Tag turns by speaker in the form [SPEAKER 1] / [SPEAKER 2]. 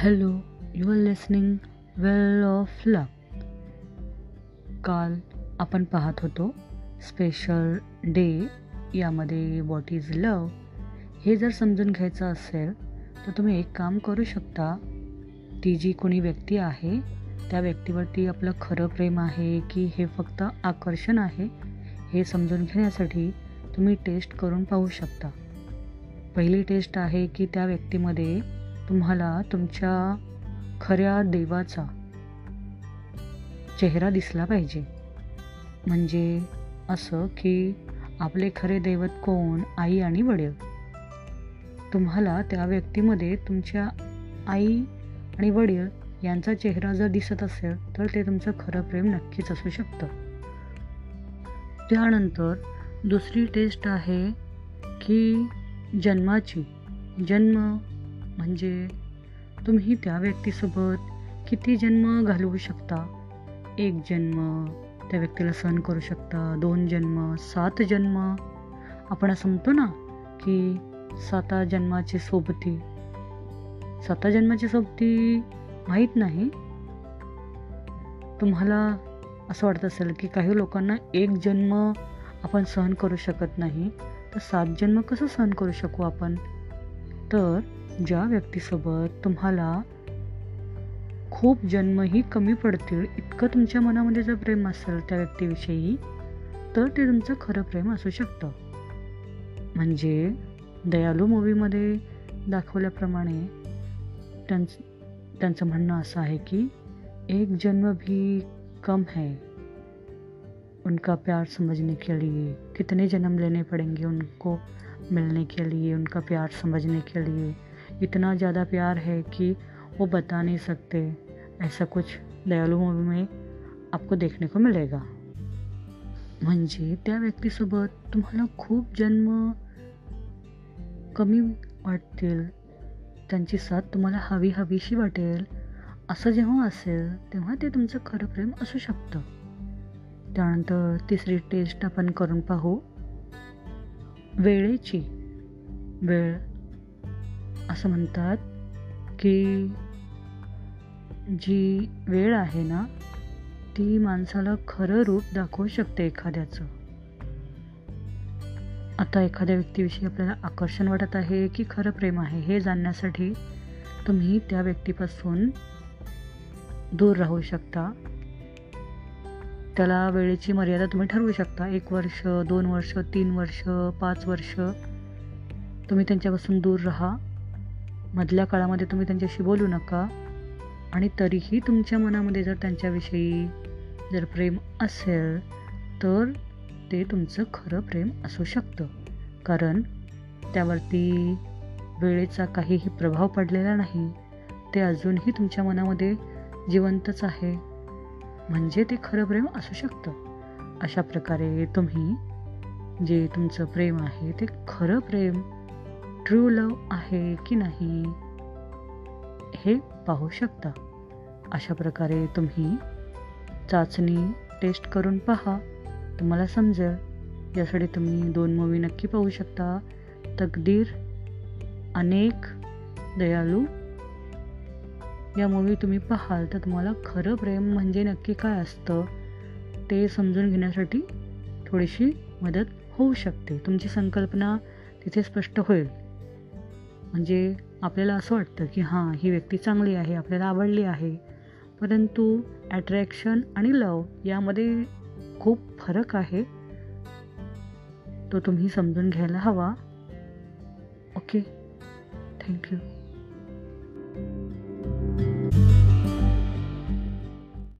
[SPEAKER 1] Hello you are listening well of luck काल आपण पाहत होतो स्पेशल डे यामध्ये वॉट इज लव हे जर समजून घ्यायचं असेल तर तुम्ही एक काम करू शकता. ती जी कोणी व्यक्ती आहे त्या व्यक्तीवरती आपलं खरं प्रेम आहे की हे फक्त आकर्षण आहे हे समजून घेण्यासाठी तुम्ही टेस्ट करून पाहू शकता. पहिली टेस्ट आहे की त्या व्यक्तीमध्ये तुम्हाला तुमच्या खऱ्या देवाचा चेहरा दिसला पाहिजे. म्हणजे असं की आपले खरे दैवत कोण? आई आणि वडील. तुम्हाला त्या व्यक्तीमध्ये तुमच्या आई आणि वडील यांचा चेहरा जर दिसत असेल तर ते तुमचं खरं प्रेम नक्कीच असू शकतं. त्यानंतर दुसरी टेस्ट आहे की जन्माची. जन्म म्हणजे तुम्ही त्या व्यक्तीसोबत किती जन्म घालवू शकता? एक जन्म त्या व्यक्तीला सहन करू शकता. दोन जन्म सात जन्म. आपण असं म्हणतो ना की साता जन्माची सोबती. साता जन्माची सोबती माहीत नाही. तुम्हाला असं वाटत असेल की काही लोकांना एक जन्म आपण सहन करू शकत नाही. तर सात जन्म कसं सहन करू शकू आपण? तर ज्या व्यक्तीसोबत तुम्हाला खूप जन्मही कमी पडतील इतकं तुमच्या मनामध्ये जर प्रेम असेल त्या व्यक्तीविषयी तर ते तुमचं खरं प्रेम असू शकतं. म्हणजे दयालू मूवीमध्ये दाखवल्याप्रमाणे त्यांच त्यांचं म्हणणं असं आहे की एक जन्म भी कम है. उनका प्यार समझने के लिए कितने जन्म लेने पड़ेंगे उनको? मिलने के लिए, उनका प्यार समझने के लिए। इतना ज़्यादा प्यार है कि वो बता नहीं सकते। ऐसा कुछ दयालु मूवी में आपको देखने को मिलेगा। म्हणजे त्या व्यक्तीसोबत तुम्हाला खूप जन्म, कमी वाटतील त्यांची साथ तुम्हाला हवी हवीशी वाटेल. असं जेव्हा असेल, तेव्हा ते तुमचं खरं प्रेम असू शकतं. त्यानंतर तिसरी टेस्ट आपण करून पाहू. वेळेची वेळ असं म्हणतात की जी वेळ आहे ना ती माणसाला खरं रूप दाखवू शकते एखाद्याचं. आता एखाद्या व्यक्तीविषयी आपल्याला आकर्षण वाटत आहे की खरं प्रेम आहे हे जाणण्यासाठी तुम्ही त्या व्यक्तीपासून दूर राहू शकता. त्याला वेळेची मर्यादा तुम्ही ठरवू शकता. एक वर्ष दोन वर्ष तीन वर्ष पाच वर्ष तुम्ही त्यांच्यापासून दूर राहा. मधल्या काळामध्ये तुम्ही त्यांच्याशी बोलू नका. आणि तरीही तुमच्या मनामध्ये जर त्यांच्याविषयी जर प्रेम असेल तर ते तुमचं खरं प्रेम असू शकतं. कारण त्यावरती वेळेचा काहीही प्रभाव पडलेला नाही. ते अजूनही तुमच्या मनामध्ये जिवंतच आहे. म्हणजे ते खरं प्रेम असू शकतं. अशा प्रकारे तुम्ही जे तुमचं प्रेम आहे ते खरं प्रेम ट्रू लव आहे की नाही हे पाहू शकता. अशा प्रकारे तुम्ही चाचणी टेस्ट करून पहा. तुम्हाला समजेल. यासाठी तुम्ही दोन मूवी नक्की पाहू शकता. तकदीर अनेक दयालू या मूवी तुम्ही पाहाल तर तुम्हाला खरं प्रेम म्हणजे नक्की काय असतं ते समजून घेण्यासाठी थोडीशी मदत होऊ शकते. तुमची संकल्पना तिथे स्पष्ट होईल. म्हणजे आपल्याला असं वाटतं की हां ही व्यक्ती चांगली आहे आपल्याला आवडली आहे. परंतु ॲट्रॅक्शन आणि लव यामध्ये खूप फरक आहे. तो तुम्ही समजून घ्यायला हवा. Okay thank you